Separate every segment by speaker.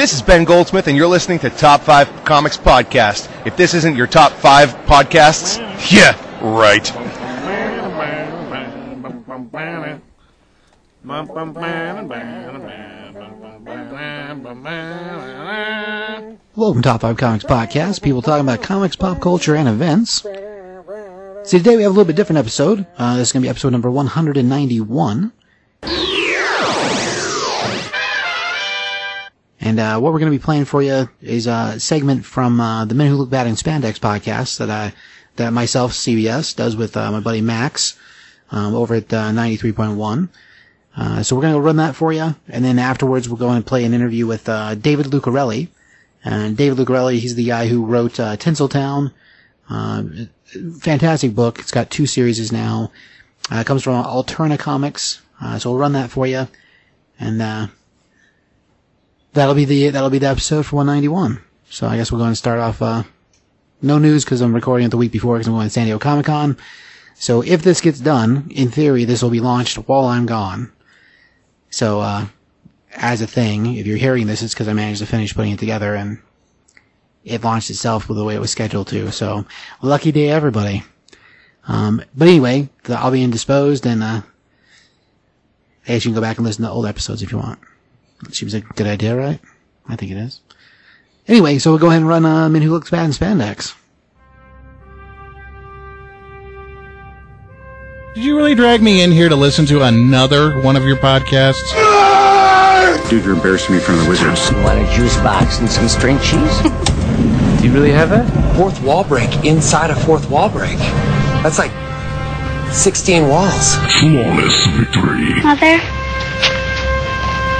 Speaker 1: This is Ben Goldsmith, and you're listening to Top 5 Comics Podcast. If this isn't your top 5 podcasts, yeah, right.
Speaker 2: Welcome to Top 5 Comics Podcast. People talking about comics, pop culture, and events. See, today we have a little bit different episode. Uh, this is going to be episode number 191. And uh, what we're going to be playing for you is a segment from uh, the Men Who Look Bad in Spandex podcast that I, that myself, CBS, does with uh, my buddy Max um, over at uh, 93.1. Uh, so we're going to run that for you, and then afterwards we'll go and play an interview with uh, David Lucarelli. And David Lucarelli, he's the guy who wrote Tinseltown. Uh, fantastic book. It's got two series now. Uh, it comes from Alterna Comics. Uh, so we'll run that for you, and uh, that'll be the that'll be the episode for 191. So I guess we're going to start off. Uh, no news because I'm recording it the week before because I'm going to San Diego Comic Con. So if this gets done, in theory, this will be launched while I'm gone. So, uh, as a thing, if you're hearing this, it's because I managed to finish putting it together and it launched itself with the way it was scheduled to. So, lucky day, everybody. Um, but anyway, I'll be indisposed and, uh, hey, you can go back and listen to old episodes if you want. Seems like a good idea, right? I think it is. Anyway, so we'll go ahead and run, uh, Men Who Looks Bad in Spandex.
Speaker 3: Did you really drag me in here to listen to another one of your podcasts?
Speaker 4: Dude, you're embarrassing me in front of the wizards.
Speaker 5: You Want a juice box and some string cheese?
Speaker 6: Do you really have that?
Speaker 7: Fourth wall break inside a fourth wall break. That's like 16 walls.
Speaker 4: Flawless victory.
Speaker 8: Mother,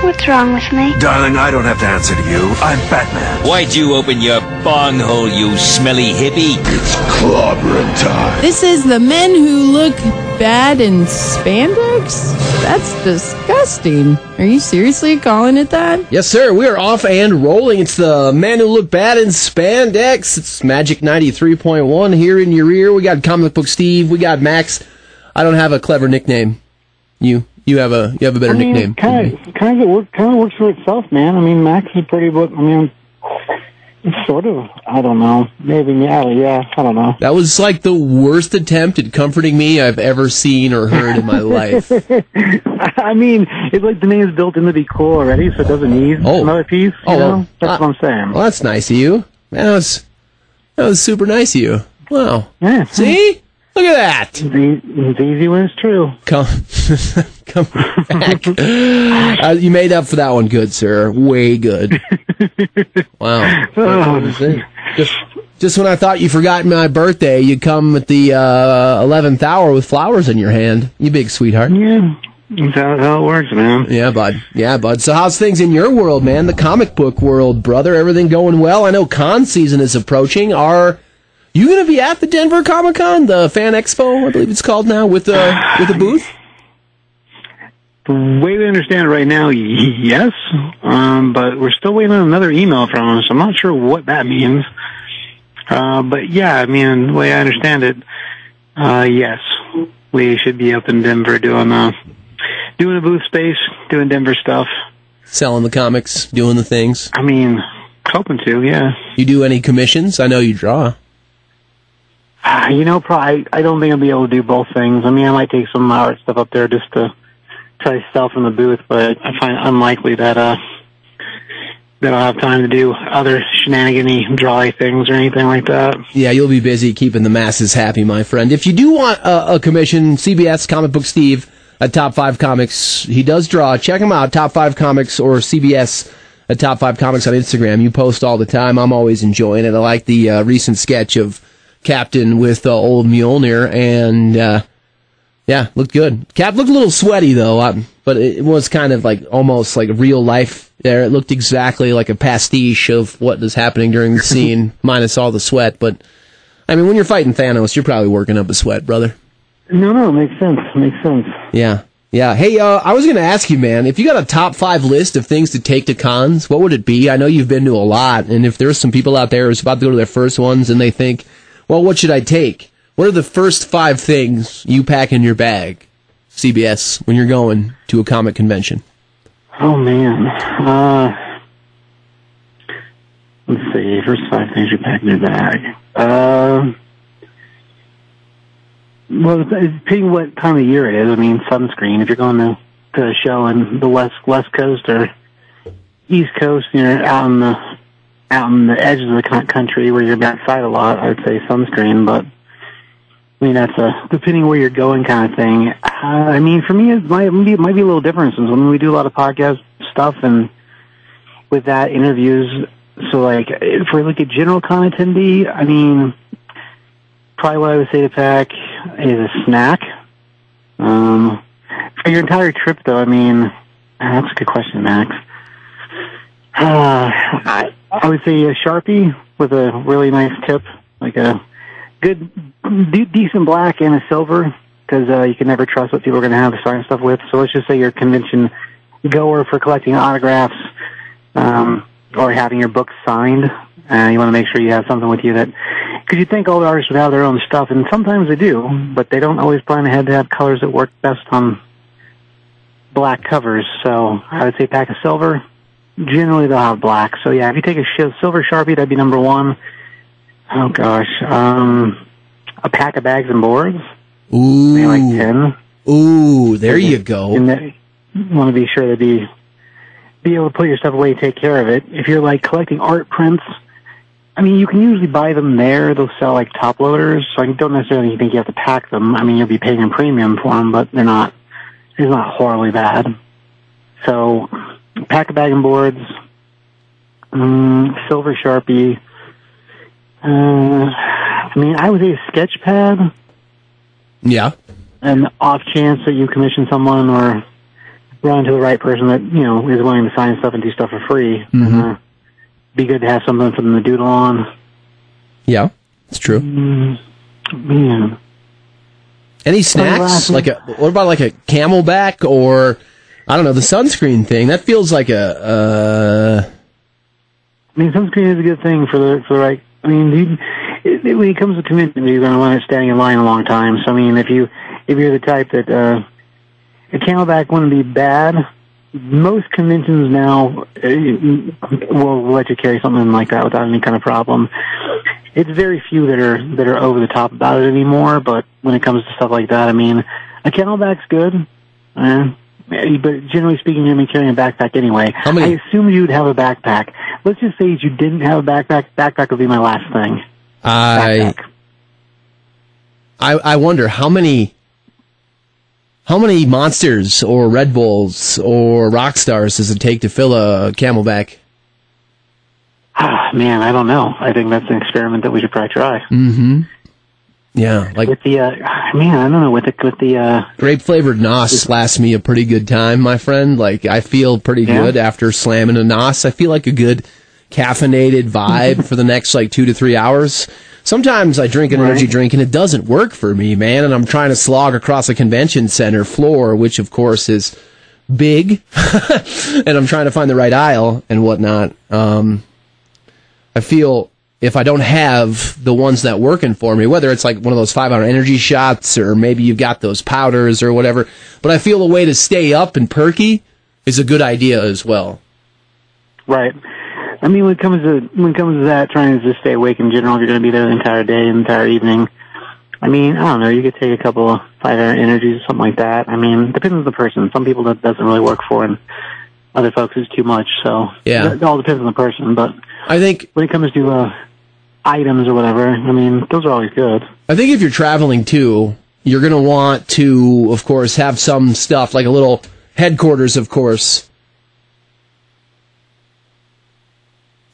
Speaker 8: what's wrong with me?
Speaker 4: Darling, I don't have to answer to you. I'm Batman.
Speaker 9: Why'd you open your bunghole, you smelly hippie?
Speaker 4: It's clobbering time.
Speaker 10: This is the men who look bad in spandex? That's disgusting. Are you seriously calling it that?
Speaker 11: Yes, sir. We are off and rolling. It's the man who look bad in spandex. It's Magic 93.1 here in your ear. We got Comic Book Steve. We got Max. I don't have a clever nickname. You you have a you have a better
Speaker 12: I mean,
Speaker 11: nickname.
Speaker 12: Kind of, kind of, it work, kind of works for itself, man. I mean, Max is pretty book. I mean, it's sort of. I don't know. Maybe yeah, yeah. I don't know.
Speaker 11: That was like the worst attempt at comforting me I've ever seen or heard in my life.
Speaker 12: I mean, it's like the name's built in to be cool already, so it doesn't need
Speaker 11: Oh.
Speaker 12: another piece. You
Speaker 11: Oh,
Speaker 12: know, that's
Speaker 11: uh,
Speaker 12: what I'm saying.
Speaker 11: Well, that's nice of you. That was that was super nice of you. Wow.
Speaker 12: Yeah.
Speaker 11: See? Look at that.
Speaker 12: It's, e- easy when it's true.
Speaker 11: Come, come back. Uh, you made up for that one, good sir. Way good. Wow.
Speaker 12: Oh,
Speaker 11: Just, just when I thought you forgot my birthday, you come at the uh, eleventh hour with flowers in your hand. You big sweetheart.
Speaker 12: yeah. That's how it works, man.
Speaker 11: Yeah, bud. Yeah, bud. So how's things in your world, man? The comic book world, brother. Everything going well? I know con season is approaching. Are you going to be at the Denver Comic Con, the Fan Expo, I believe it's called now, with the with the booth?
Speaker 12: The way we understand it right now, yes, um, but we're still waiting on another email from us. I'm not sure what that means. Uh, but yeah, I mean, the way I understand it, uh, yes, we should be up in Denver doing, uh, doing a booth space, doing Denver stuff.
Speaker 11: Selling the comics, doing the things.
Speaker 12: I mean, hoping to, yeah.
Speaker 11: You do any commissions? I know you draw.
Speaker 12: Uh, you know, probably, I don't think I'll be able to do both things. I mean, I might take some art stuff up there just to try stuff in the booth, but I find it unlikely that, uh, that I'll have time to do other shenanigan-y, drawy things or anything like that.
Speaker 11: Yeah, you'll be busy keeping the masses happy, my friend. If you do want a, a commission, CBS Comic Book Steve at Top 5 Comics, he does draw. Check him out, Top 5 Comics or CBS at Top 5 Comics on Instagram. You post all the time. I'm always enjoying it. I like the uh, recent sketch of Captain with uh, old Mjolnir, and uh, yeah, looked good. Cap looked a little sweaty though, um, but it was kind of like almost like real life. There, it looked exactly like a pastiche of what is happening during the scene, minus all the sweat. But I mean, when you're fighting Thanos, you're probably working up a sweat, brother.
Speaker 12: No, no, makes sense. Makes sense.
Speaker 11: Yeah. Yeah. Hey, uh, I was going to ask you, man, if you got a top five list of things to take to cons, what would it be? I know you've been to a lot, and if there's some people out there who's about to go to their first ones and they think, well, what should I take? What are the first five things you pack in your bag, CBS, when you're going to a comic convention?
Speaker 12: Oh man. Uh, let's see. First five things you pack in your bag. Uh, well, depending what time of year it is. I mean, sunscreen. If you're going to, to a show in the west west coast or east coast, you're out in the out in the edges of the country where you're outside a lot. I would say sunscreen, but I mean that's a depending where you're going kind of thing. Uh, I mean, for me, it might be, it might be a little different since when we do a lot of podcast stuff and with that interviews. So like for like a general con attendee, I mean, probably what I would say to pack is a snack. Um, for your entire trip, though, I mean, that's a good question, Max. Uh, I, I would say a sharpie with a really nice tip, like a good, de- decent black and a silver, because uh, you can never trust what people are going to have sign stuff with. So let's just say you're a convention goer for collecting autographs um, or having your book signed. Uh, you want to make sure you have something with you that, because you think all the artists would have their own stuff, and sometimes they do, but they don't always plan ahead to have colors that work best on black covers. So I would say pack a silver. Generally, they'll have black. So yeah, if you take a sh- silver sharpie, that'd be number one. Oh gosh, um, a pack of bags and boards.
Speaker 11: Ooh,
Speaker 12: maybe like ten.
Speaker 11: Ooh, there you go.
Speaker 12: And you want to be sure to be be able to put your stuff away, take care of it. If you're like collecting art prints, I mean, you can usually buy them there. They'll sell like top loaders, so I don't necessarily think you have to pack them. I mean, you'll be paying a premium for them, but they're not. It's not horribly bad. So, pack a bag and boards, um, silver sharpie. Uh, I mean, I would say a sketch pad.
Speaker 11: Yeah.
Speaker 12: An off chance that you commission someone or run into the right person that you know is willing to sign stuff and do stuff for free.
Speaker 11: Mhm.
Speaker 12: Uh, be good to have something for them to doodle on.
Speaker 11: Yeah, it's true.
Speaker 12: Mm, man.
Speaker 11: Any snacks? Like a what about like a CamelBak or I don't know the sunscreen thing? That feels like a. Uh,
Speaker 12: I mean, sunscreen is a good thing for the for the right. I mean, you, it, it, when it comes to commitment, you're going to want to standing in line a long time. So I mean, if you if you're the type that uh, a CamelBak wouldn't be bad. Most conventions now uh, will let you carry something like that without any kind of problem. It's very few that are that are over the top about it anymore. But when it comes to stuff like that, I mean, a CamelBak's good. Uh, but generally speaking, you're going to be carrying a backpack anyway.
Speaker 11: many-
Speaker 12: I assumed you'd have a backpack. Let's just say you didn't have a backpack. Backpack would be my last thing.
Speaker 11: I, I I wonder how many how many monsters or Red Bulls or rock stars does it take to fill a CamelBak?
Speaker 12: Ah, man, I don't know. I think that's an experiment that we should probably try.
Speaker 11: Mm-hmm. Yeah, like
Speaker 12: With the, uh, man, I don't know, with the, with the, uh,
Speaker 11: grape flavored Nos lasts me a pretty good time, my friend. Like I feel pretty
Speaker 12: Yeah?
Speaker 11: good after slamming a Nos. I feel like a good caffeinated vibe for the next like two to three hours. Sometimes I drink an energy drink and it doesn't work for me, man, and I'm trying to slog across a convention center floor, which of course is big, and I'm trying to find the right aisle and whatnot. Um, I feel if I don't have the ones that working for me, whether it's like one of those five hour energy shots or maybe you've got those powders or whatever, but I feel a way to stay up and perky is a good idea as well.
Speaker 12: right. I mean, when it comes to, when it comes to that, trying to just stay awake in general, if you're going to be there the entire day, the entire evening, I mean, I don't know, you could take a couple of five hour energies, or something like that. I mean, it depends on the person. Some people that doesn't really work for and other folks is too much, so.
Speaker 11: Yeah.
Speaker 12: It all depends on the person, but.
Speaker 11: I think.
Speaker 12: When it comes to, uh, items or whatever, I mean, those are always good.
Speaker 11: I think if you're traveling too, you're going to want to, of course, have some stuff like a little headquarters, of course.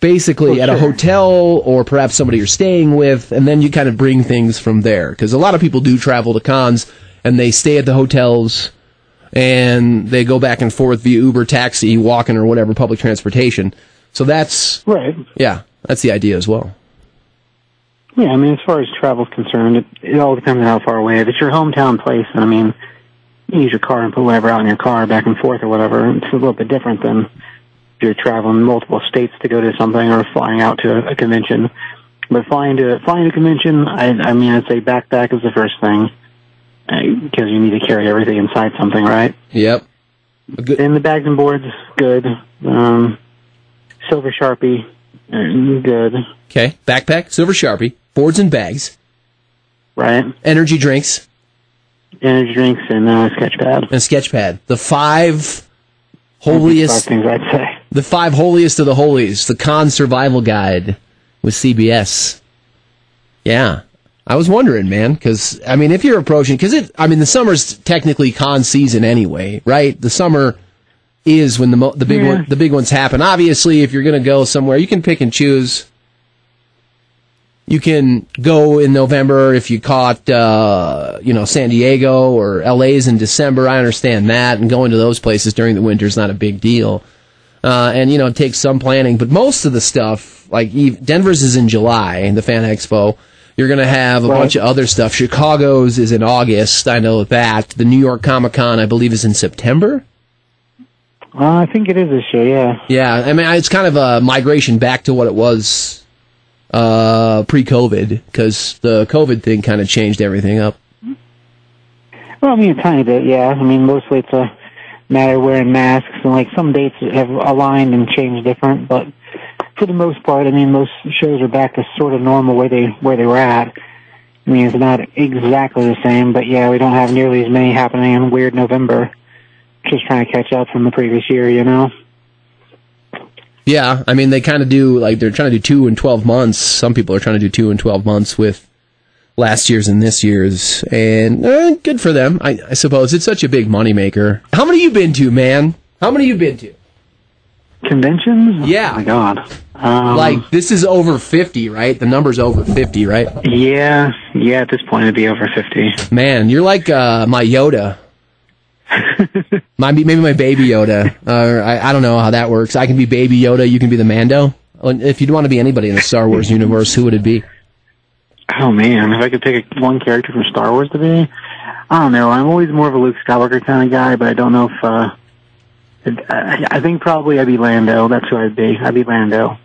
Speaker 11: Basically,
Speaker 12: Oh,
Speaker 11: at a hotel or perhaps somebody you're staying with, and then you kind of bring things from there. Because a lot of people do travel to cons and they stay at the hotels and they go back and forth via Uber, taxi, walking, or whatever, public transportation. So that's,
Speaker 12: Right.
Speaker 11: yeah, that's the idea as well.
Speaker 12: Yeah, I mean, as far as travel's concerned, it, it all depends on how far away. If it's your hometown place, then I mean, you use your car and put whatever out in your car back and forth or whatever. It's a little bit different than if you're traveling multiple states to go to something or flying out to a, a convention. But flying to flying to a convention, I, I mean, I'd say backpack is the first thing because you need to carry everything inside something, right?
Speaker 11: Yep.
Speaker 12: Then the bags and boards, good. Um, silver sharpie, Uh, Good.
Speaker 11: Okay. Backpack, silver sharpie, boards and bags,
Speaker 12: Right.
Speaker 11: energy drinks,
Speaker 12: Energy drinks and uh, sketchpad.
Speaker 11: and sketch pad. The five
Speaker 12: Five
Speaker 11: holiest,
Speaker 12: things I'd say.
Speaker 11: the five holiest of the holies, the con survival guide with CBS. Yeah. I was wondering, man, because I mean, if you're approaching, because it, I mean, the summer's technically con season anyway, right? The summer is when the mo- the big
Speaker 12: Yeah.
Speaker 11: one, the big ones happen. Obviously, if you're going to go somewhere, you can pick and choose. You can go in November if you caught, uh, you know, San Diego or LA's in December. I understand that, and going to those places during the winter is not a big deal. Uh, and you know, it takes some planning, but most of the stuff, like Denver's is in July, the Fan Expo. You're going to have a
Speaker 12: Right.
Speaker 11: bunch of other stuff. Chicago's is in August. I know that. The New York Comic Con, I believe, is in September.
Speaker 12: Uh, I think it is this year. Yeah.
Speaker 11: Yeah, I mean, it's kind of a migration back to what it was uh, pre-COVID because the COVID thing kind of changed everything up.
Speaker 12: Well, I mean, a tiny bit. Yeah. I mean, mostly it's a matter of wearing masks and like some dates have aligned and changed different, but for the most part, I mean, most shows are back to sort of normal where they where they were at. I mean, it's not exactly the same, but yeah, we don't have nearly as many happening in weird November. Just trying to catch up from the previous year, you know.
Speaker 11: Yeah, I mean, they kind of do like they're trying to do two and twelve months. Some people are trying to do two and twelve months with last year's and this year's, and uh, good for them. I, I suppose it's such a big moneymaker. How many you been to, man? How many you been to?
Speaker 12: Conventions?
Speaker 11: Yeah.
Speaker 12: Oh my god. Um,
Speaker 11: like this is over fifty, right? The number's over fifty, right?
Speaker 12: Yeah, yeah. At this point, it'd be over fifty.
Speaker 11: Man, you're like uh, my Yoda. my maybe my baby Yoda. Uh, I, I don't know how that works. I can be baby Yoda. You can be the Mando. If you'd want to be anybody in the Star Wars universe, who would it be?
Speaker 12: Oh man, if I could pick a, one character from Star Wars to be, I don't know. I'm always more of a Luke Skywalker kind of guy, but I don't know if. uh I, I think probably I'd be Lando. That's who I'd be. I'd be Lando.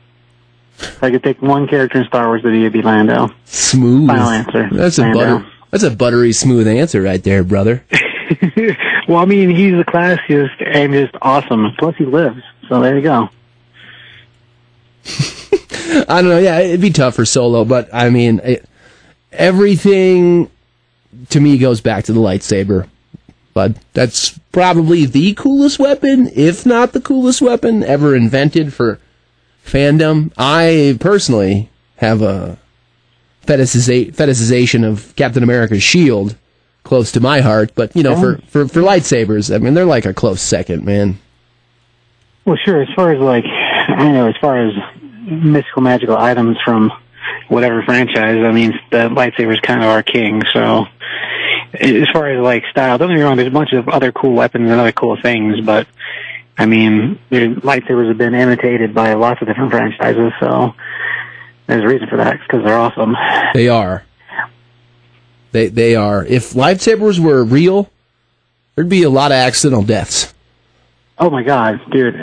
Speaker 12: If I could pick one character in Star Wars to be, it'd be Lando.
Speaker 11: Smooth.
Speaker 12: Final answer.
Speaker 11: That's a butter. That's a buttery smooth answer right there, brother.
Speaker 12: well, I mean, he's the classiest and just awesome. Plus, he lives. So there you go.
Speaker 11: I don't know. Yeah, it'd be tough for Solo, but I mean, it, everything to me goes back to the lightsaber. But that's probably the coolest weapon, if not the coolest weapon ever invented for fandom. I personally have a fetishization of Captain America's shield close to my heart, but you know, for, for, for lightsabers, I mean, they're like a close second, man.
Speaker 12: Well, sure. As far as like, I don't know, as far as mystical magical items from whatever franchise, I mean, the lightsaber is kind of our king. So, as far as like style, don't get me wrong. There's a bunch of other cool weapons and other cool things, but I mean, the lightsabers have been imitated by lots of different franchises. So, there's a reason for that because they're awesome.
Speaker 11: They are. They they are. If lightsabers were real, there'd be a lot of accidental deaths.
Speaker 12: Oh my God, dude,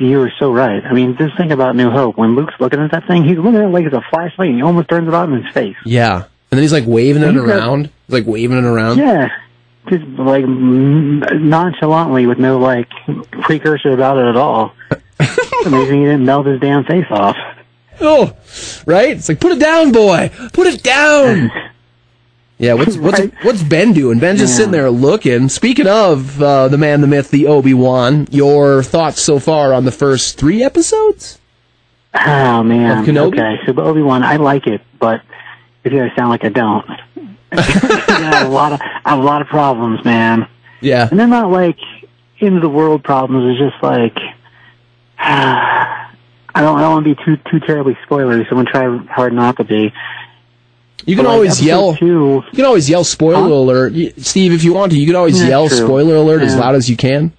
Speaker 12: you were so right. I mean, just think about New Hope. When Luke's looking at that thing, he's looking at it like it's a flashlight, and he almost turns it on in his face.
Speaker 11: Yeah, and then he's like waving it
Speaker 12: He's
Speaker 11: around, He's like waving it around.
Speaker 12: Yeah, just like nonchalantly with no like precursor about it at all. Amazing he didn't melt his damn face off.
Speaker 11: Oh, right. It's like put it down, boy. Put it down. Yeah, what's what's what's Ben doing? Ben's just
Speaker 12: Yeah.
Speaker 11: sitting there looking. Speaking of uh, the man, the myth, the Obi Wan, your thoughts so far on the first three episodes?
Speaker 12: Oh man.
Speaker 11: Of Kenobi?
Speaker 12: Okay, so Obi Wan, I like it, but if you guys sound like I don't, I have a lot of I have a lot of problems, man.
Speaker 11: Yeah.
Speaker 12: And they're not like end the world problems. It's just like I don't I don't want to be too too terribly spoilery, so I'm gonna try hard not to be.
Speaker 11: You can
Speaker 12: like,
Speaker 11: always yell.
Speaker 12: Two,
Speaker 11: You can always yell spoiler alert, Steve. If you want to, you can always
Speaker 12: Yeah,
Speaker 11: yell
Speaker 12: true.
Speaker 11: spoiler alert as loud as you can.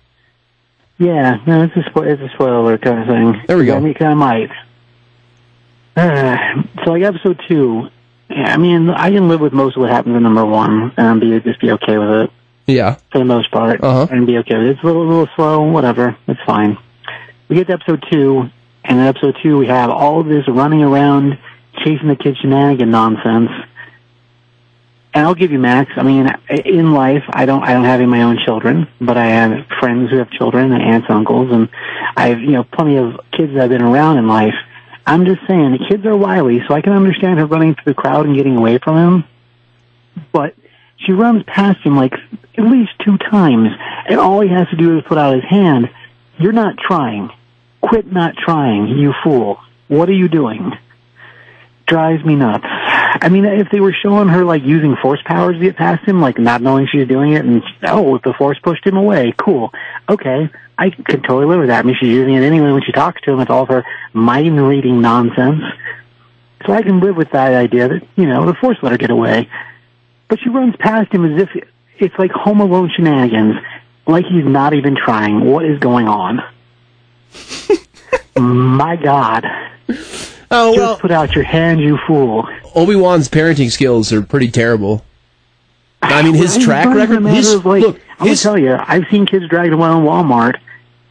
Speaker 12: yeah, no, it's a spo- it's a spoiler alert kind of thing.
Speaker 11: There we go.
Speaker 12: I mean, kind of might. Uh, so like episode two, yeah, I mean, I can live with most of what happens in number one, and be just be okay with it.
Speaker 11: Yeah.
Speaker 12: for the most part,
Speaker 11: Uh-huh.
Speaker 12: and be okay with it. It's a little, little slow, whatever. It's fine. We get to episode two, and in episode two, we have all of this running around, chasing the kid shenanigan nonsense. And I'll give you Max. I mean, in life, I don't, I don't have any my own children, but I have friends who have children and aunts, and uncles, and I have, you know, plenty of kids that I've been around in life. I'm just saying the kids are wily, so I can understand her running through the crowd and getting away from him. But she runs past him like at least two times, and all he has to do is put out his hand. You're not trying. Quit not trying, you fool. What are you doing? Drives me nuts. I mean, if they were showing her like using force powers to get past him, like not knowing she's doing it, and oh, the force pushed him away, cool. Okay, I could totally live with that. I mean, she's using it anyway when she talks to him. It's all of her mind reading nonsense. So I can live with that idea that, you know, the force let her get away. But she runs past him as if it's like Home Alone shenanigans, like he's not even trying. What is going on? My God.
Speaker 11: Oh,
Speaker 12: Just
Speaker 11: well,
Speaker 12: put out your hand, you fool.
Speaker 11: Obi Wan's parenting skills are pretty terrible. I mean, his track
Speaker 12: it's not even
Speaker 11: record. His,
Speaker 12: like,
Speaker 11: look,
Speaker 12: I'm
Speaker 11: his,
Speaker 12: tell you, I've seen kids dragged around Walmart,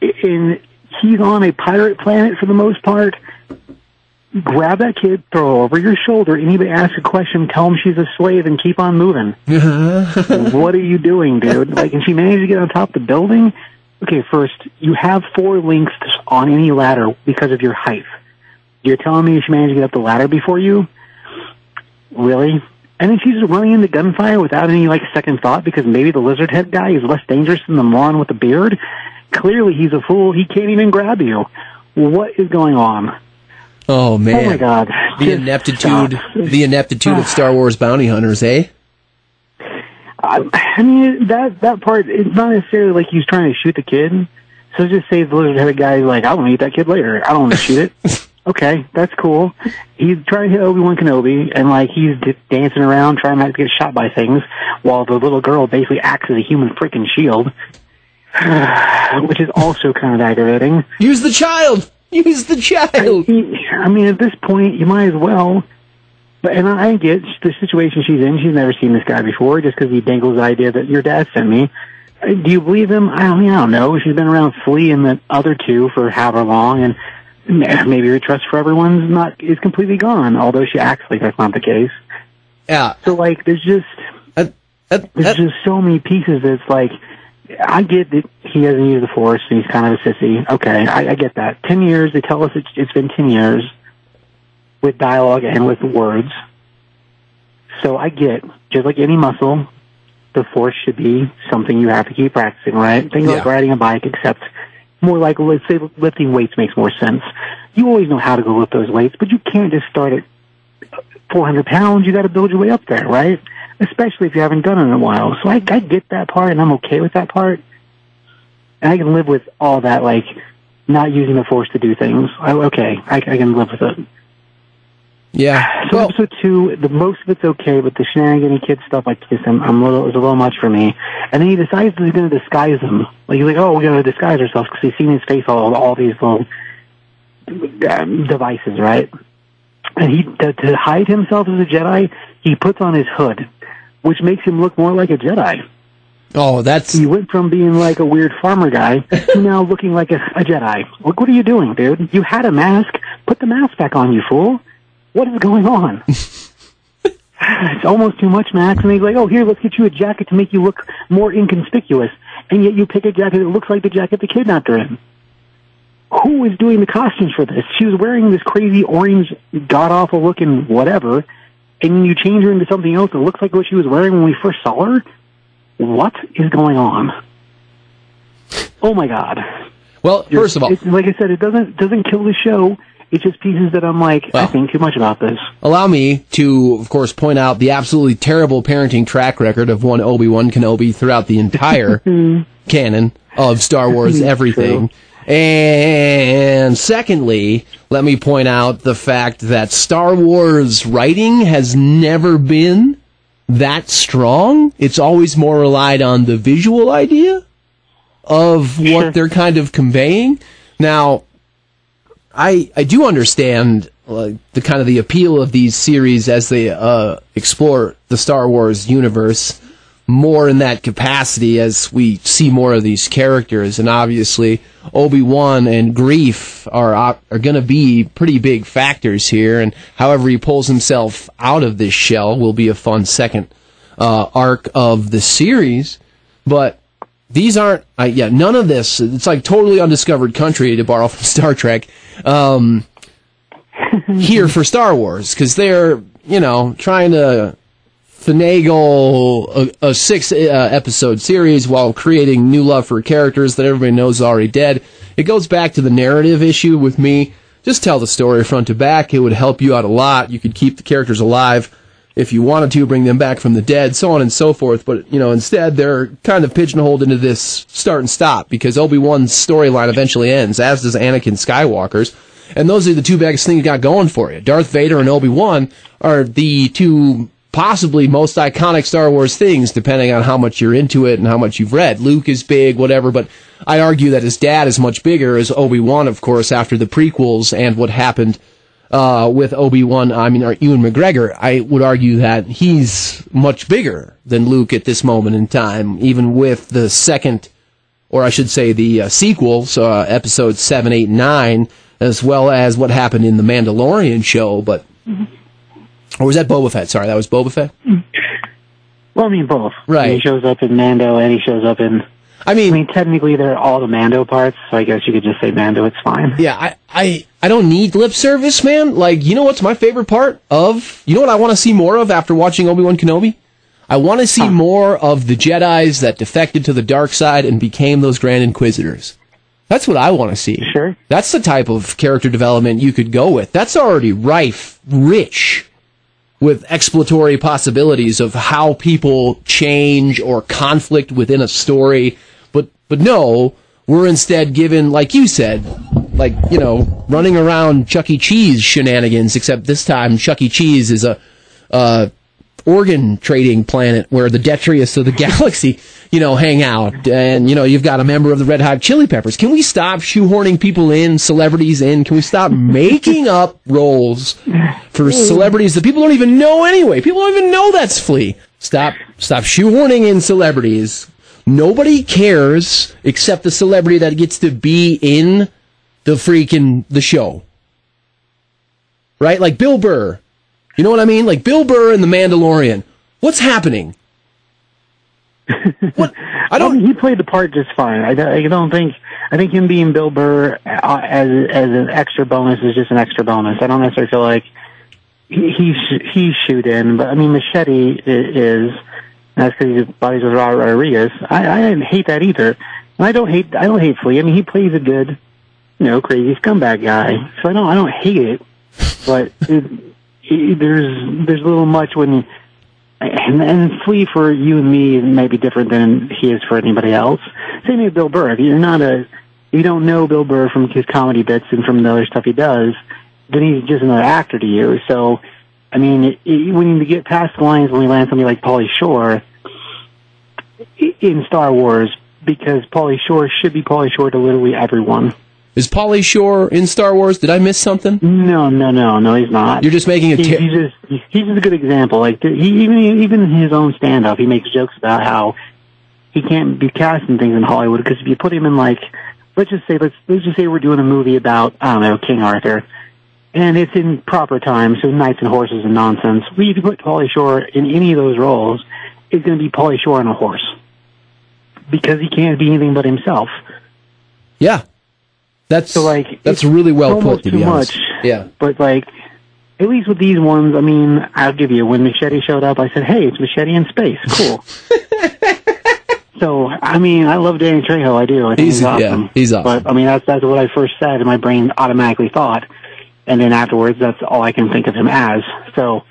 Speaker 12: and he's on a pirate planet for the most part. Grab that kid, throw her over your shoulder. Anybody ask a question, tell him she's a slave, and keep on moving. what are you doing, dude? Like, and she managed to get on top of the building. Okay, first, you have four links on any ladder because of your height. You're telling me she managed to get up the ladder before you? Really? And then she's just running into gunfire without any like second thought because maybe the lizard head guy is less dangerous than the moron with the beard. Clearly, he's a fool. He can't even grab you. What is going on?
Speaker 11: oh man,
Speaker 12: Oh my God!
Speaker 11: the
Speaker 12: Just
Speaker 11: ineptitude,
Speaker 12: stop.
Speaker 11: the ineptitude of Star Wars bounty hunters, eh?
Speaker 12: I, I mean, that that part it's not necessarily like he's trying to shoot the kid. So just say the lizard headed guy is like, I want to eat that kid later. I don't want to shoot it. okay, that's cool. He's trying to hit Obi Wan Kenobi, and like he's dancing around trying not to get shot by things, while the little girl basically acts as a human freaking shield, which is also kind of aggravating.
Speaker 11: Use the child. Use the child.
Speaker 12: I mean, at this point, you might as well. But and I get the situation she's in. She's never seen this guy before, just because he dangles the idea that your dad sent me. Do you believe him? I don't, I don't know. She's been around Flea and the other two for however long, and maybe her trust for everyone's not is completely gone. Although she acts like that's not the case.
Speaker 11: Yeah.
Speaker 12: So like, there's just there's just so many pieces. That's like, I get that he hasn't used the force and he's kind of a sissy. Okay, I, I get that. Ten years. They tell us it's, it's been ten years with dialogue and with words. So I get, just like any muscle, the force should be something you have to keep practicing, right? Think like riding a bike, except more like, let's say, lifting weights makes more sense. You always know how to go lift those weights, but you can't just start at 400 pounds. You got to build your way up there, right? Especially if you haven't done it in a while. So I, I get that part, and I'm okay with that part. And I can live with all that, like, not using the force to do things. I, okay, I, I can live with it.
Speaker 11: Yeah.
Speaker 12: So episode two, the most of it's okay, but the shenanigan kid stuff, like this, I'm, I'm a little, it's a little much for me. And then he decides that he's going to disguise him. Like he's like, oh, we're going to disguise ourselves because he's seen his face all all these little um, devices, right? And he to, to hide himself as a Jedi, he puts on his hood, which makes him look more like a Jedi.
Speaker 11: Oh, that's
Speaker 12: He went from being like a weird farmer guy to now looking like a, a Jedi. Like, what are you doing, dude? You had a mask. Put the mask back on, you fool. What is going on? it's almost too much, Max. And he's like, oh, here, let's get you a jacket to make you look more inconspicuous. And yet you pick a jacket that looks like the jacket the kidnapped her in. Who is doing the costumes for this? She was wearing this crazy orange, god-awful looking whatever, and you change her into something else that looks like what she was wearing when we first saw her? What is going on? Oh my god.
Speaker 11: Well, first of all,
Speaker 12: like I said, it doesn't doesn't kill the show. It's just pieces that I'm like, I think too much about this.
Speaker 11: Allow me to, of course, point out the absolutely terrible parenting track record of one Obi Wan Kenobi throughout the entire hmm. canon of Star Wars everything. And secondly, let me point out the fact that Star Wars writing has never been that strong. It's always more relied on the visual idea of what they're kind of conveying. Now, I I do understand the kind of the appeal of these series as they uh, explore the Star Wars universe more in that capacity as we see more of these characters, and obviously Obi Wan and Grief are are going to be pretty big factors here, and however he pulls himself out of this shell will be a fun second uh, arc of the series, but these aren't uh, yeah none of this it's like totally undiscovered country to borrow from star trek um here for Star Wars because they're you know trying to finagle a, a six uh, episode series while creating new love for characters that everybody knows is already dead. It goes back to the narrative issue with me. Just tell the story front to back. It would help you out a lot. You could keep the characters alive if you wanted to, bring them back from the dead, so on and so forth. But, you know, instead they're kind of pigeonholed into this start and stop because Obi-Wan's storyline eventually ends, as does Anakin Skywalker's. And those are the two biggest things you got going for you. Darth Vader and Obi-Wan are the two possibly most iconic Star Wars things, depending on how much you're into it and how much you've read. Luke is big, whatever, but I argue that his dad is much bigger as Obi-Wan, of course, after the prequels and what happened uh, with Obi Wan, I mean, Ewan McGregor, I would argue that he's much bigger than Luke at this moment in time, even with the second, or I should say, the uh, sequels, uh, episodes seven, eight, nine, as well as what happened in the Mandalorian show. But or was that Boba Fett? Sorry, that was Boba Fett.
Speaker 12: Well, I mean both.
Speaker 11: Right.
Speaker 12: He shows up in Mando and he shows up in.
Speaker 11: I mean,
Speaker 12: I mean, technically they're all the Mando parts, so I guess you could just say Mando. It's fine.
Speaker 11: Yeah, I, I, I don't need lip service, man. Like, you know what's my favorite part of? You know what I want to see more of after watching Obi Wan Kenobi? I want to see more of the Jedi's that defected to the dark side and became those Grand Inquisitors. That's what I want to see.
Speaker 12: Sure.
Speaker 11: That's the type of character development you could go with. That's already rife, rich with exploratory possibilities of how people change or conflict within a story. But no, we're instead given, like you said, like you know, running around Chuck E. Cheese shenanigans. Except this time, Chuck E. Cheese is a uh, organ trading planet where the detritus of the galaxy, you know, hang out. And, you know, you've got a member of the Red Hot Chili Peppers. Can we stop shoehorning people in, celebrities in? Can we stop making up roles for celebrities that people don't even know anyway? People don't even know that's Flea. Stop, stop shoehorning in celebrities. Nobody cares except the celebrity that gets to be in the freaking, the show. Right? Like Bill Burr. You know what I mean? Like Bill Burr and The Mandalorian. What's happening?
Speaker 12: What? I don't. he played the part just fine. I, don't- I don't think. I think him being Bill Burr uh, as as an extra bonus is just an extra bonus. I don't necessarily feel like he he's he's shoot in, but I mean Machete i- is. His buddies with Robert Rodriguez. I, I didn't hate that either, and I don't hate I don't hate Flea. I mean he plays a good, you know, crazy scumbag guy. So I don't I don't hate it, but it, it, there's there's a little much when and, and Flea for you and me may be different than he is for anybody else. Same with Bill Burr. If you're not a, you don't know Bill Burr from his comedy bits and from the other stuff he does, then he's just another actor to you. So, I mean, it, it, when you get past the lines when we land somebody like Pauly Shore in Star Wars, because Pauly Shore should be Pauly Shore to literally everyone.
Speaker 11: Is Pauly Shore in Star Wars? Did I miss something?
Speaker 12: No, no, no, no, he's not.
Speaker 11: You're just making a
Speaker 12: He- he's just he's just a good example. Like he even even in his own stand up, he makes jokes about how he can't be cast in things in Hollywood because if you put him in like let's just say let's let's just say we're doing a movie about I don't know King Arthur, and it's in proper time, so knights and horses and nonsense. Well, if put Pauly Shore in any of those roles, it's going to be Pauly Shore on a horse because he can't be anything but himself.
Speaker 11: Yeah. That's
Speaker 12: so like
Speaker 11: that's really well put, to
Speaker 12: too
Speaker 11: honest.
Speaker 12: much.
Speaker 11: Yeah.
Speaker 12: But like, at least with these ones, I mean, I'll give you. When Machete showed up, I said, "Hey, it's Machete in space. Cool." so, I mean, I love Danny Trejo. I do. I think he's,
Speaker 11: He's- yeah,
Speaker 12: awesome.
Speaker 11: he's awesome.
Speaker 12: But I mean, that's that's what I first said, and my brain automatically thought, and then afterwards, that's all I can think of him as. So.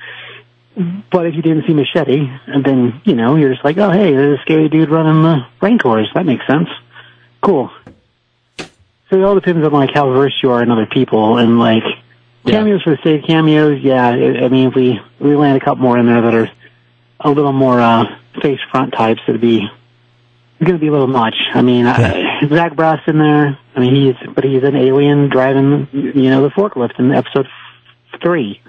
Speaker 12: But if you didn't see Machete, and then you know you're just like, oh hey, there's a scary dude running the Rancors. That makes sense. Cool. So it all depends on like how versed you are in other people, and like cameos for the sake of cameos. Yeah, I I mean if we we land a couple more in there that are a little more uh, face front types, it'd be going to be a little much. I mean, I, Zach Braff's in there. I mean, he's but he's an alien driving you know the forklift in episode three,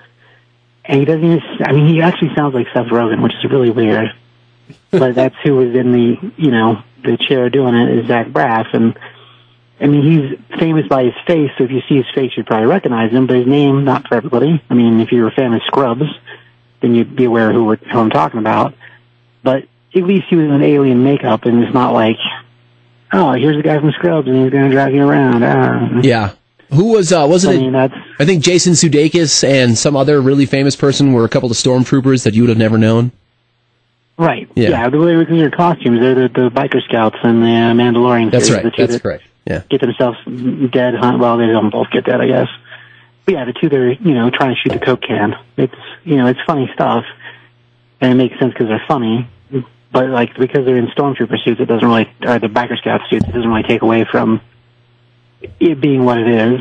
Speaker 12: and he doesn't even. I mean, he actually sounds like Seth Rogen, which is really weird. but that's who was in the you know the chair doing it is Zach Braff, and I mean he's famous by his face. So if you see his face, you'd probably recognize him. But his name, not for everybody. I mean, if you're a fan of Scrubs, then you'd be aware who, who I'm talking about. But at least he was in alien makeup, and it's not like, oh, here's the guy from Scrubs, and he's going to drag you around. Ah.
Speaker 11: Yeah. Who was uh wasn't
Speaker 12: I
Speaker 11: it
Speaker 12: mean, that's
Speaker 11: I think Jason Sudeikis and some other really famous person were a couple of stormtroopers that you would have never known.
Speaker 12: right.
Speaker 11: Yeah.
Speaker 12: Yeah, the way we their costumes, they're the, the biker scouts and the uh, Mandalorian.
Speaker 11: That's right.
Speaker 12: The two
Speaker 11: That's
Speaker 12: that
Speaker 11: correct. Yeah.
Speaker 12: Get themselves dead. Hunt. Well, they don't both get dead, I guess. But yeah, the two that are you know trying to shoot the coke can. It's you know it's funny stuff, and it makes sense because they're funny. But like because they're in stormtrooper suits, it doesn't really, or the biker scout suits, it doesn't really take away from it being what it is.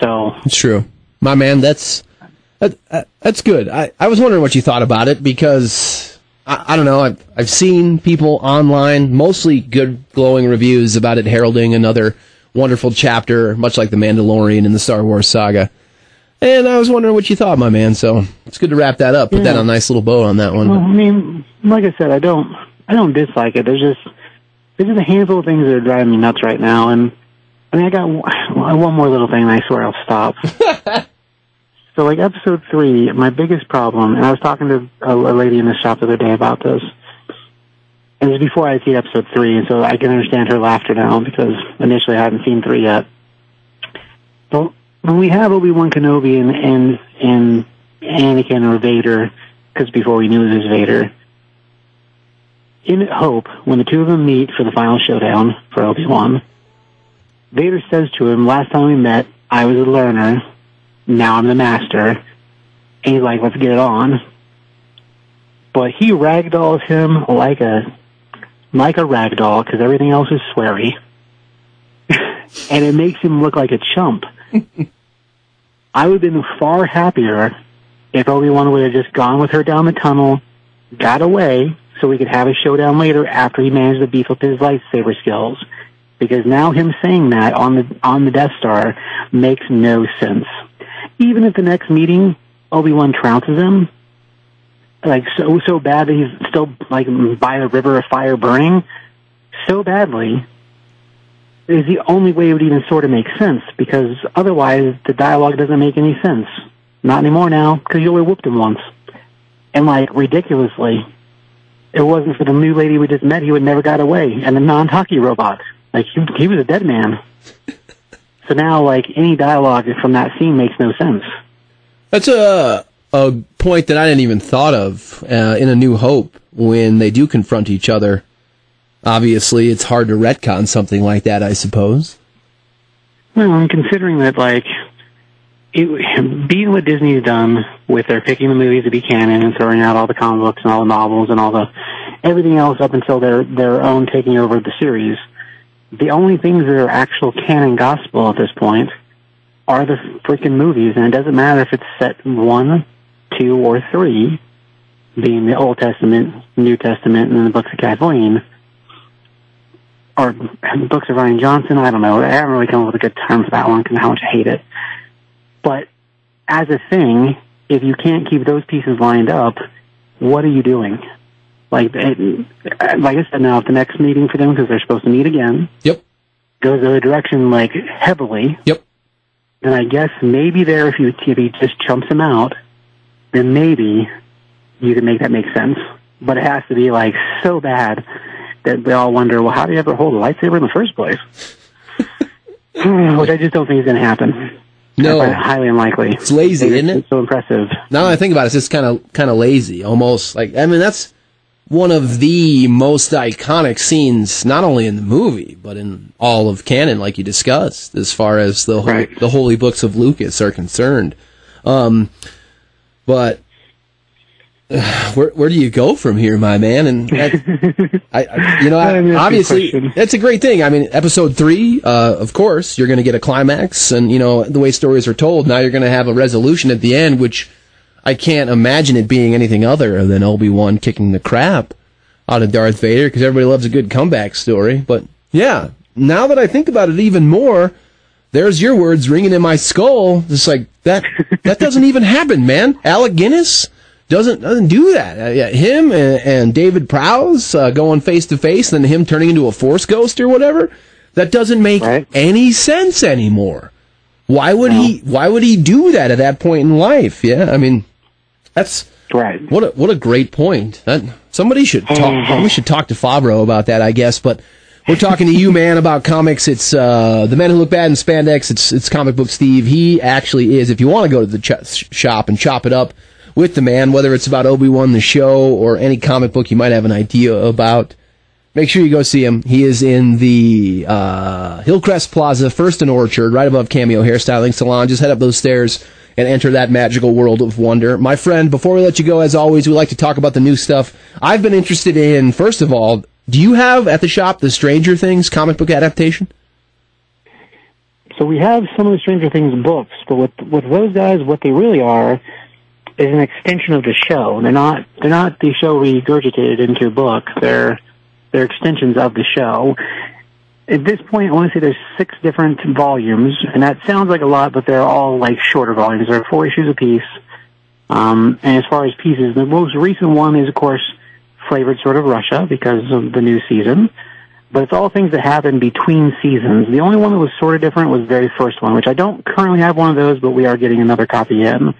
Speaker 12: So
Speaker 11: It's true. My man, that's that, that's good. I, I was wondering what you thought about it because I, I don't know. I've I've seen people online, mostly good glowing reviews about it heralding another wonderful chapter, much like the Mandalorian in the Star Wars saga. And I was wondering what you thought, my man. So it's good to wrap that up. Put that
Speaker 12: Yeah.
Speaker 11: on a nice little bow on that one.
Speaker 12: Well, I mean, like I said, I don't, I don't dislike it. There's just, there's just a handful of things that are driving me nuts right now, and I mean, I got one one more little thing, and I swear I'll stop. so, like episode three, my biggest problem, and I was talking to a, a lady in the shop the other day about this, and it was before I had seen episode three, and so I can understand her laughter now because initially I hadn't seen three yet. But when we have Obi Wan Kenobi and and and Anakin or Vader, because before we knew it was Vader. In Hope, when the two of them meet for the final showdown for Obi Wan, Vader says to him, "Last time we met, I was a learner. Now I'm the master." And he's like, "Let's get it on." But he ragdolls him like a like a ragdoll because everything else is sweary, and it makes him look like a chump. I would have been far happier if Obi-Wan would have just gone with her down the tunnel, got away, so we could have a showdown later after he managed to beef up his lightsaber skills. Because now him saying that on the on the Death Star makes no sense. Even if the next meeting Obi-Wan trounces him, like so so bad that he's still like by the river of fire burning, so badly, is the only way it would even sort of make sense. Because otherwise, the dialogue doesn't make any sense. Not anymore now, because you only whooped him once. And like ridiculously, it wasn't for the new lady we just met, he would never got away. And the non-talkie robot, like he, he was a dead man. so now, like any dialogue from that scene makes no sense.
Speaker 11: That's a a point that I didn't even thought of uh, in A New Hope when they do confront each other. Obviously, it's hard to retcon something like that, I suppose.
Speaker 12: Well, I'm considering that like it, being what Disney's done with their picking the movies to be canon and throwing out all the comic books and all the novels and all the everything else up until their their own taking over the series. The only things that are actual canon gospel at this point are the freaking movies, and it doesn't matter if it's set one, two, or three, being the Old Testament, New Testament, and the books of Kathleen or books of Rian Johnson. I don't know. I haven't really come up with a good term for that one because how much I hate it. But as a thing, if you can't keep those pieces lined up, what are you doing? Like, it, like I said, now if the next meeting for them because they're supposed to meet again,
Speaker 11: Yep.
Speaker 12: goes the other direction like heavily.
Speaker 11: Yep.
Speaker 12: Then I guess maybe there, if you if he just chumps him out, then maybe you can make that make sense. But it has to be like so bad that we all wonder, well, how do you ever hold a lightsaber in the first place? Which I just don't think is going to happen.
Speaker 11: No.
Speaker 12: I find it highly unlikely.
Speaker 11: It's lazy, isn't it?
Speaker 12: It's so impressive.
Speaker 11: Now that I think about it, it's just kind of kind of lazy, almost like I mean that's one of the most iconic scenes, not only in the movie but in all of canon, like you discussed, as far as the hol- the holy books of Lucas are concerned. Um, but where where do you go from here, my man? And that, I, I, you know, I,
Speaker 12: mean, that's a
Speaker 11: obviously,
Speaker 12: question.
Speaker 11: it's a great thing. I mean, episode three, uh, of course, you're going to get a climax, and you know the way stories are told. Now you're going to have a resolution at the end, which I can't imagine it being anything other than Obi Wan kicking the crap out of Darth Vader, because everybody loves a good comeback story. But yeah, now that I think about it even more, there's your words ringing in my skull. It's like that. That doesn't even happen, man. Alec Guinness doesn't doesn't do that. Uh, yeah, him and, and David Prowse uh, going face to face, then him turning into a Force ghost or whatever. That doesn't make any sense anymore. Why would he? Why would he do that at that point in life? Yeah, I mean, that's
Speaker 12: right.
Speaker 11: What a what a great point. That, somebody should talk. we should talk to Fabro about that, I guess. But We're talking to you, man, about comics. It's uh, the men who look bad in spandex. It's it's comic book Steve. He actually is. If you want to go to the ch- shop and chop it up with the man, whether it's about Obi Wan the show or any comic book you might have an idea about, make sure you go see him. He is in the uh, Hillcrest Plaza, First and Orchard, right above Cameo Hairstyling Salon. Just head up those stairs and enter that magical world of wonder. My friend, before we let you go, as always, we like to talk about the new stuff. I've been interested in, first of all, do you have at the shop the Stranger Things comic book adaptation?
Speaker 12: So we have some of the Stranger Things books, but with with those guys, what they really are is an extension of the show. They're not they're not the show regurgitated into a book. They're they're extensions of the show. At this point, I want to say there's six different volumes, and that sounds like a lot, but they're all like shorter volumes. They're four issues apiece. Um, and as far as pieces, the most recent one is, of course, flavored sort of Russia because of the new season. But it's all things that happen between seasons. The only one that was sort of different was the very first one, which I don't currently have one of those, but we are getting another copy in.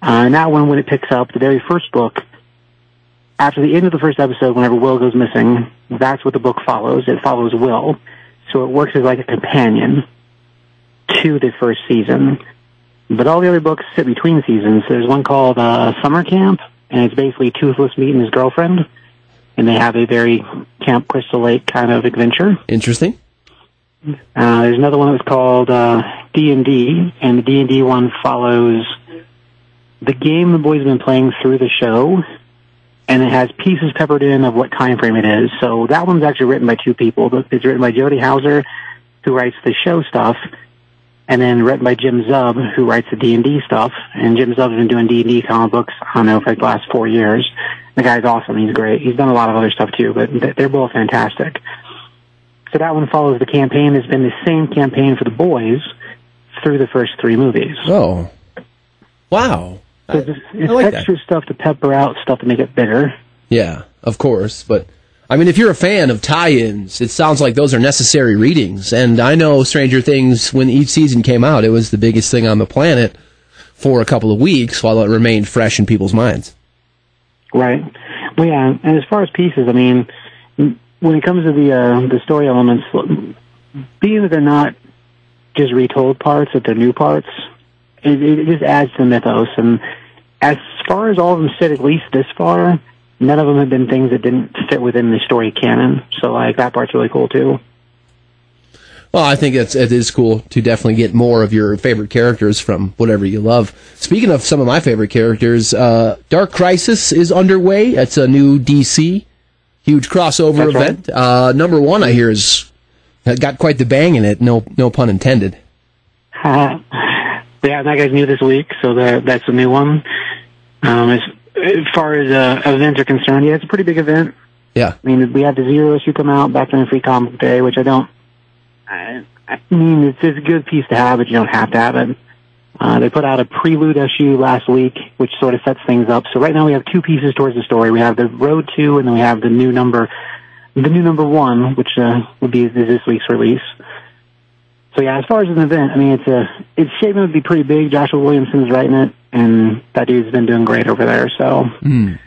Speaker 12: Uh, and that one, when it picks up, the very first book, after the end of the first episode, whenever Will goes missing, that's what the book follows. It follows Will. So it works as like a companion to the first season. But all the other books sit between seasons. There's one called uh, Summer Camp, and it's basically Toothless meeting his girlfriend, and they have a very Camp Crystal Lake kind of adventure.
Speaker 11: Interesting.
Speaker 12: Uh, there's another one that's called uh, D&D, and the D&D one follows the game the boys have been playing through the show, and it has pieces peppered in of what time frame it is. So that one's actually written by two people. It's written by Jody Houser, who writes the show stuff, and then written by Jim Zub, who writes the D&D stuff. And Jim Zub's been doing D&D comic books, I don't know, for like the last four years. The guy's awesome. He's great. He's done a lot of other stuff too, but they're both fantastic. So that one follows the campaign. It's been the same campaign for the boys through the first three movies.
Speaker 11: Oh. Wow.
Speaker 12: So it's, it's like extra that. stuff to pepper out stuff to make it bigger.
Speaker 11: Yeah, of course. But I mean, if you're a fan of tie-ins, it sounds like those are necessary readings. And I know Stranger Things, when each season came out, it was the biggest thing on the planet for a couple of weeks while it remained fresh in people's minds.
Speaker 12: Right. Well, yeah. And as far as pieces, I mean, when it comes to the uh, the story elements, being that they're not just retold parts, that they're new parts, it, it just adds to the mythos. And as far as all of them sit, at least this far, none of them have been things that didn't fit within the story canon. So like that part's really cool too.
Speaker 11: Well, I think it's it is cool to definitely get more of your favorite characters from whatever you love. Speaking of some of my favorite characters, uh, Dark Crisis is underway. It's a new DC huge crossover That's event. Right. Uh, number one, I hear, is got quite the bang in it. No, no pun intended.
Speaker 12: Uh, yeah, that guy's new this week, so that that's a new one. Um, as, as far as uh, events are concerned, yeah, it's a pretty big event.
Speaker 11: Yeah.
Speaker 12: I mean, we had the zero issue come out back during Free Comic Day, which I don't. I, I mean, it's, it's a good piece to have, but you don't have to have it. Uh, they put out a prelude issue last week, which sort of sets things up. So right now we have two pieces towards the story. We have the road two, and then we have the new number, the new number one, which uh, would be this week's release. So yeah, as far as an event, I mean, it's a it's shaping to be pretty big. Joshua Williamson's writing it, and that dude's been doing great over there. So.
Speaker 11: Mm.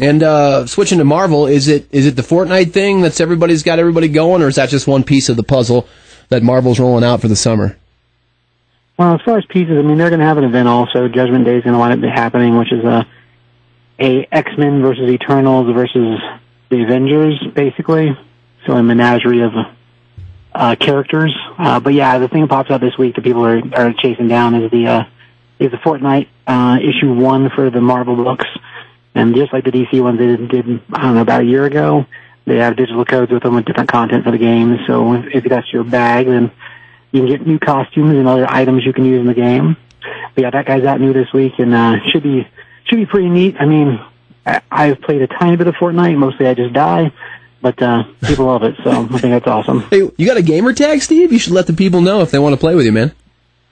Speaker 11: And uh, switching to Marvel, is it is it the Fortnite thing that's everybody's got everybody going, or is that just one piece of the puzzle that Marvel's rolling out for the summer?
Speaker 12: Well, as far as pieces, I mean, they're going to have an event also. Judgment Day is going to wind up happening, which is a a X Men versus Eternals versus the Avengers, basically. So a menagerie of uh, characters. Uh, but yeah, the thing that pops up this week that people are, are chasing down is the uh, is the Fortnite uh, issue one for the Marvel books, and just like the DC ones they did, did I don't know about a year ago, they have digital codes with them with different content for the game. So if, if that's your bag, then you can get new costumes and other items you can use in the game. But yeah, that guy's out new this week, and uh, should be should be pretty neat. I mean, I, I've played a tiny bit of Fortnite. Mostly, I just die but uh, people love it, so I think that's awesome.
Speaker 11: Hey, you got a gamer tag, Steve? You should let the people know if they want to play with you, man.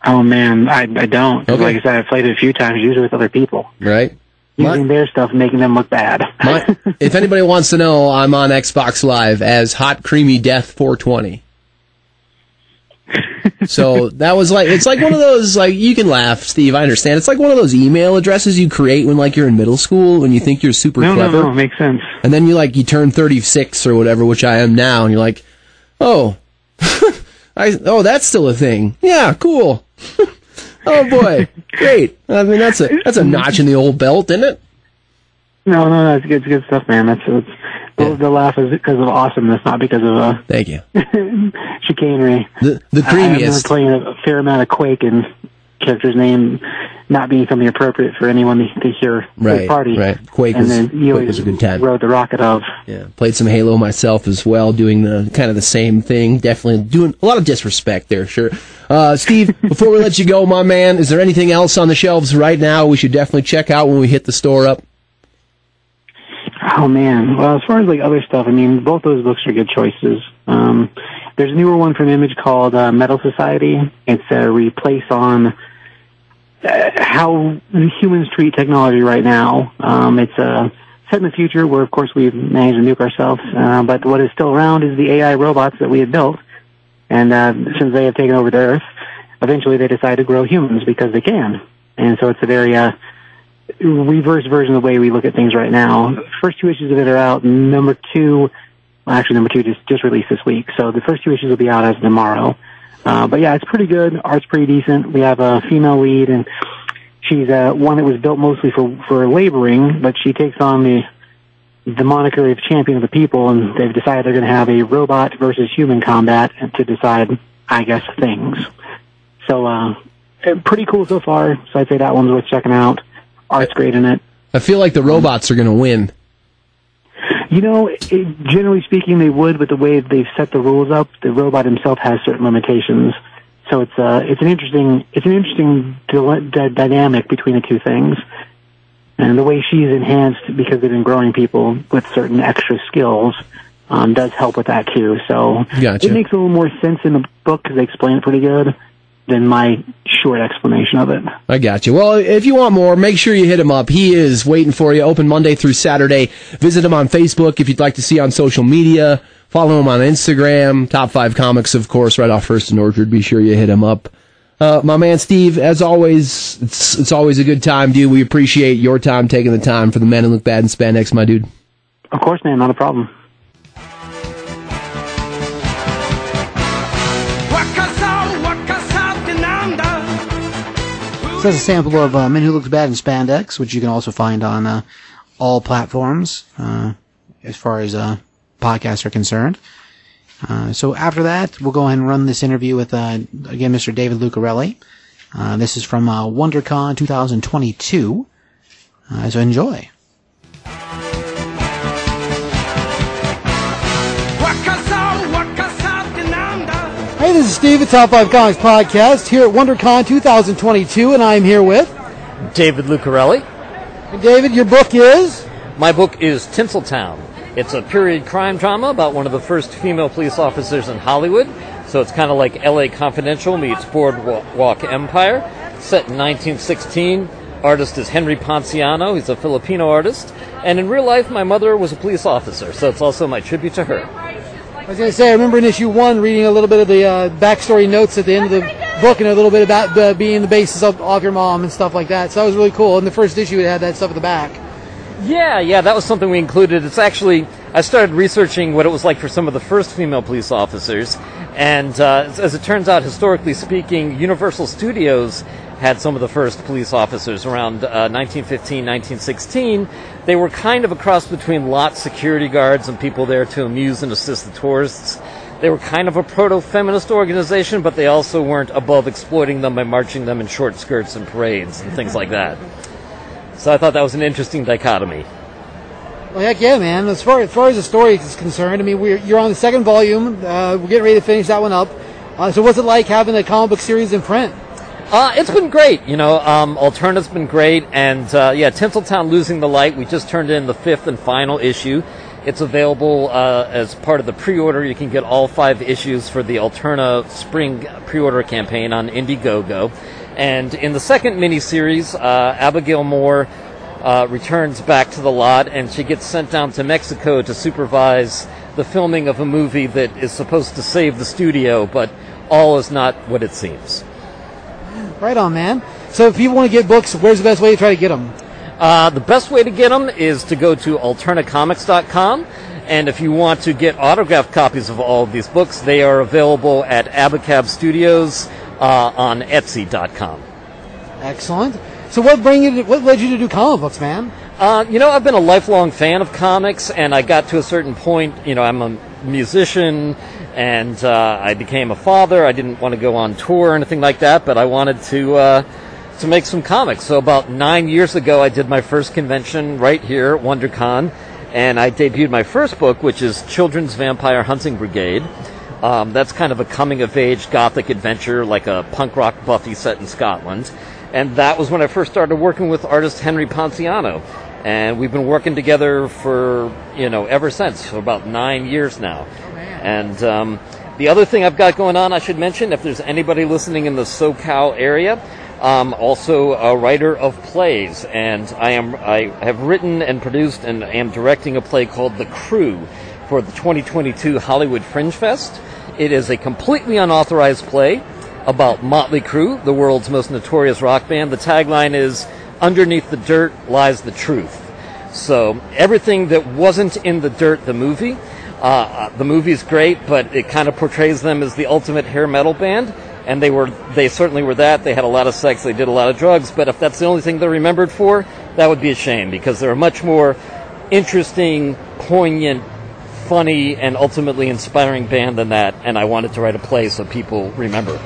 Speaker 12: Oh man, I I don't. Okay. Like I said, I've played it a few times, usually with other people.
Speaker 11: Right.
Speaker 12: Using my, their stuff, making them look bad.
Speaker 11: my, if anybody wants to know, I'm on Xbox Live as Hot Creamy Death 420 so that was like it's like one of those like you can laugh, Steve. I understand. It's like one of those email addresses you create when like you're in middle school when you think you're super
Speaker 12: no,
Speaker 11: clever.
Speaker 12: No, no, makes sense.
Speaker 11: And then you like you turn 36 or whatever, which I am now, and you're like, Oh, I oh that's still a thing. Yeah, cool. oh boy, great. I mean that's a that's a notch in the old belt, isn't it?
Speaker 12: No, no, no, it's good, it's good stuff, man. That's it's, the, the laugh is because of awesomeness, not because of uh,
Speaker 11: Thank you.
Speaker 12: chicanery.
Speaker 11: The the
Speaker 12: I, I remember playing a fair amount of Quake and character's name not being something appropriate for anyone to, to hear
Speaker 11: Right,
Speaker 12: party.
Speaker 11: right. Quake
Speaker 12: and
Speaker 11: was-
Speaker 12: then you
Speaker 11: Quake was a good time.
Speaker 12: rode the rocket of.
Speaker 11: Yeah, played some Halo myself as well, doing the kind of the same thing. Definitely doing a lot of disrespect there, sure. Uh, Steve, before we let you go, my man, is there anything else on the shelves right now we should definitely check out when we hit the store up?
Speaker 12: Oh man. Well, as far as like other stuff, I mean, both those books are good choices. Um, there's a newer one from Image called uh, Metal Society. It's a replace on uh, how humans treat technology right now. Um, it's uh, set in the future where, of course, we've managed to nuke ourselves. Uh, but what is still around is the AI robots that we had built. And uh, since they have taken over the Earth, eventually they decide to grow humans because they can. And so it's a very uh, reverse version of the way we look at things right now. First two issues of it are out. Number two, actually number two just just released this week. So the first two issues will be out as of tomorrow. Uh, but yeah, it's pretty good. Art's pretty decent. We have a female lead, and she's uh, one that was built mostly for for laboring, but she takes on the the moniker of champion of the people, and they've decided they're going to have a robot versus human combat to decide, I guess, things. So, uh, pretty cool so far. So I'd say that one's worth checking out. Art's great in it.
Speaker 11: I feel like the robots are going to win.
Speaker 12: You know, it, generally speaking, they would, but the way they've set the rules up, the robot himself has certain limitations. So it's uh, it's an interesting it's an interesting dynamic between the two things, and the way she's enhanced because they've been growing people with certain extra skills um, does help with that too. So
Speaker 11: Gotcha.
Speaker 12: it makes a little more sense in the book because they explain it pretty good than my short explanation of it.
Speaker 11: I got you. Well, if you want more, make sure you hit him up. He is waiting for you, open Monday through Saturday. Visit him on Facebook if you'd like to see on social media. Follow him on Instagram. Top five comics, of course, right off First and Orchard. Be sure you hit him up. Uh, my man Steve, as always, it's, it's always a good time, dude. We appreciate your time taking the time for the men who look bad in spandex, my dude.
Speaker 12: Of course, man, not a problem.
Speaker 2: That's a sample of uh, Men Who Looks Bad in Spandex, which you can also find on uh, all platforms uh, as far as uh, podcasts are concerned. Uh, so after that, we'll go ahead and run this interview with, uh, again, Mr. David Lucarelli. This is from WonderCon 2022. Uh, so enjoy. This is Steve at Top 5 Comics Podcast here at WonderCon 2022, and I'm here with
Speaker 8: David Lucarelli.
Speaker 2: Hey, David. Your book is
Speaker 8: My book is Tinseltown. It's a period crime drama about one of the first female police officers in Hollywood. So it's kind of like LA Confidential meets Boardwalk Empire. Set in 1916. Artist is Henry Ponciano. He's a Filipino artist. And in real life, my mother was a police officer, so it's also my tribute to her.
Speaker 2: I was going to say, I remember in issue one reading a little bit of the uh, backstory notes at the end of the book and a little bit about being the basis of, of your mom and stuff like that. So that was really cool. In the first issue, it had that stuff at the back.
Speaker 8: Yeah, yeah, that was something we included. It's actually, I started researching what it was like for some of the first female police officers. And uh, as it turns out, historically speaking, Universal Studios had some of the first police officers around uh, 1915, 1916. They were kind of a cross between lot security guards and people there to amuse and assist the tourists. They were kind of a proto feminist organization, but they also weren't above exploiting them by marching them in short skirts and parades and things like that. So I thought that was an interesting dichotomy.
Speaker 2: Well, heck yeah, man. As far as, far as the story is concerned, I mean, you're on the second volume. Uh, we're getting ready to finish that one up. Uh, so what's it like having a comic book series in print?
Speaker 8: Uh, it's been great. You know, um, Alterna's been great. And, uh, yeah, Tinseltown Losing the Light, we just turned in the fifth and final issue. It's available uh, as part of the pre-order. You can get all five issues for the Alterna Spring pre-order campaign on Indiegogo. And in the second miniseries, uh, Abigail Moore uh, returns back to the lot, and she gets sent down to Mexico to supervise the filming of a movie that is supposed to save the studio, but all is not what it seems.
Speaker 2: Right on, man. So if people want to get books, where's the best way to try to get them?
Speaker 8: Uh, the best way to get them is to go to alternacomics.com, And if you want to get autographed copies of all of these books, they are available at Abacab Studios uh, on Etsy.com.
Speaker 2: Excellent. So what bring you? To, what led you to do comic books, man?
Speaker 8: Uh, you know, I've been a lifelong fan of comics, and I got to a certain point. You know, I'm a musician, and uh, I became a father. I didn't want to go on tour or anything like that, but I wanted to uh, to make some comics. So about nine years ago, I did my first convention right here at WonderCon, and I debuted my first book, which is Children's Vampire Hunting Brigade. Um, that's kind of a coming of age gothic adventure, like a punk rock Buffy set in Scotland. And that was when I first started working with artist Henry Ponciano. And we've been working together for, you know, ever since, for about nine years now. And um, the other thing I've got going on, I should mention, if there's anybody listening in the SoCal area, um, also a writer of plays, and I am I have written and produced and am directing a play called The Crew for the 2022 Hollywood Fringe Fest. It is a completely unauthorized play about Motley Crue, the world's most notorious rock band. The tagline is "Underneath the dirt lies the truth." So everything that wasn't in the dirt, the movie. Uh, uh, the movie's great, but it kind of portrays them as the ultimate hair metal band, and they were they certainly were that. They had a lot of sex, they did a lot of drugs, but if that's the only thing they're remembered for, that would be a shame because they're a much more interesting, poignant, funny, and ultimately inspiring band than that. And I wanted to write a play so people remember.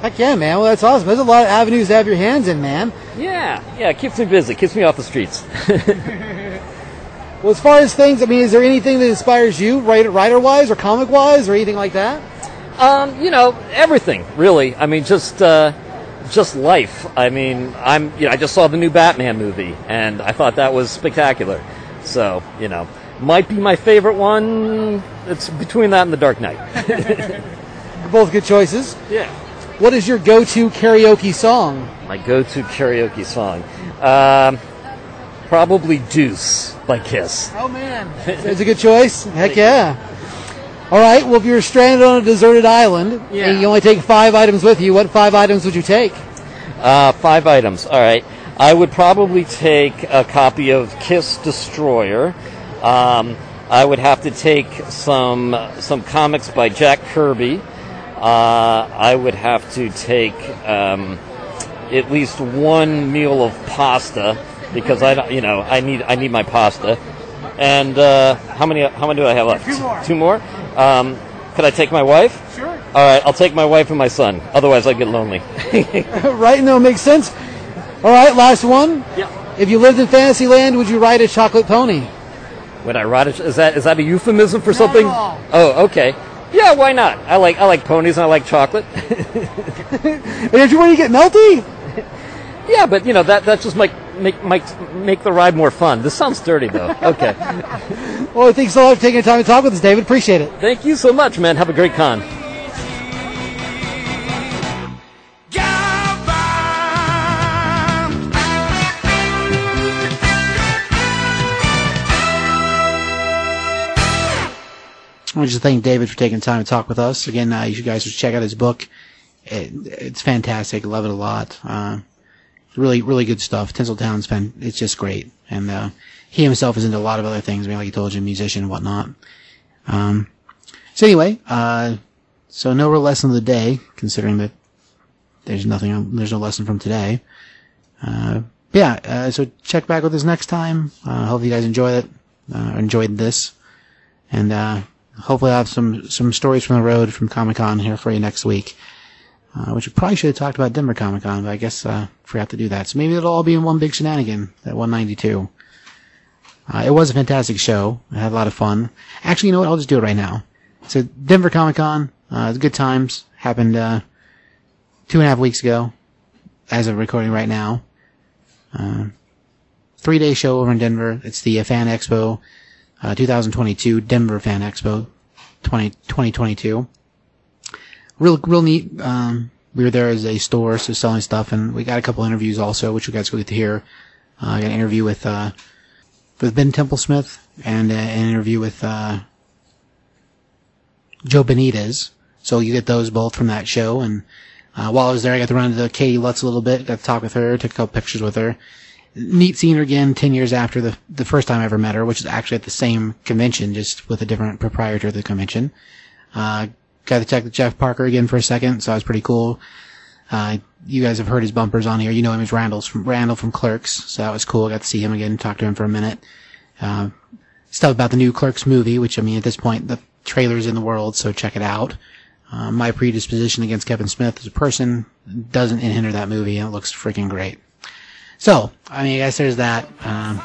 Speaker 2: Heck yeah, man. Well, that's awesome. There's a lot of avenues to have your hands in, man.
Speaker 8: Yeah, yeah, it keeps me busy, keeps me off the streets.
Speaker 2: Well, as far as things, I mean, is there anything that inspires you, writer, writer-wise or comic-wise, or anything like that?
Speaker 8: Um, you know, everything really. I mean, just uh, just life. I mean, I'm you know, I just saw the new Batman movie, and I thought that was spectacular. So you know, might be my favorite one. It's between that and The Dark Knight.
Speaker 2: Both good choices.
Speaker 8: Yeah.
Speaker 2: What is your go-to karaoke song?
Speaker 8: My go-to karaoke song, um, probably "Deuce" by Kiss.
Speaker 2: Oh man, that's a good choice. Heck yeah. All right. Well, if you're stranded on a deserted island
Speaker 8: Yeah.
Speaker 2: and you only take five items with you, what five items would you take?
Speaker 8: Uh, five items. All right. I would probably take a copy of Kiss Destroyer. Um, I would have to take some some comics by Jack Kirby. Uh, I would have to take um, at least one meal of pasta because I don't- you know I need I need my pasta. And uh, how many how many do I have left?
Speaker 2: Two more.
Speaker 8: Two more. Um, could I take my wife?
Speaker 2: Sure.
Speaker 8: All right, I'll take my wife and my son. Otherwise, I get lonely.
Speaker 2: right? No, makes sense. All right. Last one.
Speaker 8: Yeah.
Speaker 2: If you lived in Fantasyland, would you ride a chocolate pony?
Speaker 8: Would I ride a, is that is that a euphemism for something?
Speaker 2: all.
Speaker 8: Oh, okay. Yeah, why not? I like I like ponies and I like chocolate.
Speaker 2: and If you want to get melty?
Speaker 8: yeah, but you know that that just make make make make the ride more fun. This sounds dirty though. Okay.
Speaker 2: Well, thanks so much for taking the time to talk with us, David. Appreciate it.
Speaker 8: Thank you so much, man. Have a great con.
Speaker 2: I want to just thank David for taking time to talk with us. Again, uh, you guys should check out his book. It, it's fantastic. Love it a lot. Uh, really, really good stuff. Tinseltown's been, it's just great. And, uh, he himself is into a lot of other things. I mean, like he told you, musician and whatnot. Um, so anyway, uh, so no real lesson of the day, considering that there's nothing, there's no lesson from today. Uh, yeah, uh, so check back with us next time. Uh, hope you guys enjoyed it, uh, enjoyed this. And, uh, hopefully I'll have some, some stories from the road from Comic Con here for you next week. Uh, which we probably should have talked about Denver Comic Con, but I guess, uh, forgot to do that. So maybe it'll all be in one big shenanigan, at 192. Uh, it was a fantastic show. I had a lot of fun. Actually, you know what? I'll just do it right now. So Denver Comic Con, uh, good times. Happened, uh, two and a half weeks ago, as of recording right now. Uh, three day show over in Denver. It's the Fan Expo, uh, 2022, Denver Fan Expo 20, 2022. Real, real neat. Um, we were there as a store, so selling stuff, and we got a couple interviews also, which you guys will get to hear. Uh, I got an interview with, uh, with Ben Templesmith and uh, an interview with, uh, Joe Benitez. So you get those both from that show. And uh, while I was there, I got to run into Katie Lutz a little bit, got to talk with her, took a couple pictures with her. neat seeing her again 10 years after the, the first time I ever met her, which is actually at the same convention, just with a different proprietor of the convention. Uh, got to check Jeff Parker again for a second, so that was pretty cool. Uh, you guys have heard his bumpers on here. You know him as Randall's from, Randall from Clerks, so that was cool. Got to see him again, and talk to him for a minute. Uh, stuff about the new Clerks movie, which I mean, at this point, the trailer's in the world, so check it out. Uh, my predisposition against Kevin Smith as a person doesn't hinder that movie, and it looks freaking great. So, I mean, I guess there's that. Um,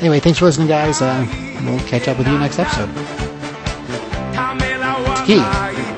Speaker 2: anyway, thanks for listening, guys. Uh, we'll catch up with you next episode. Aqui.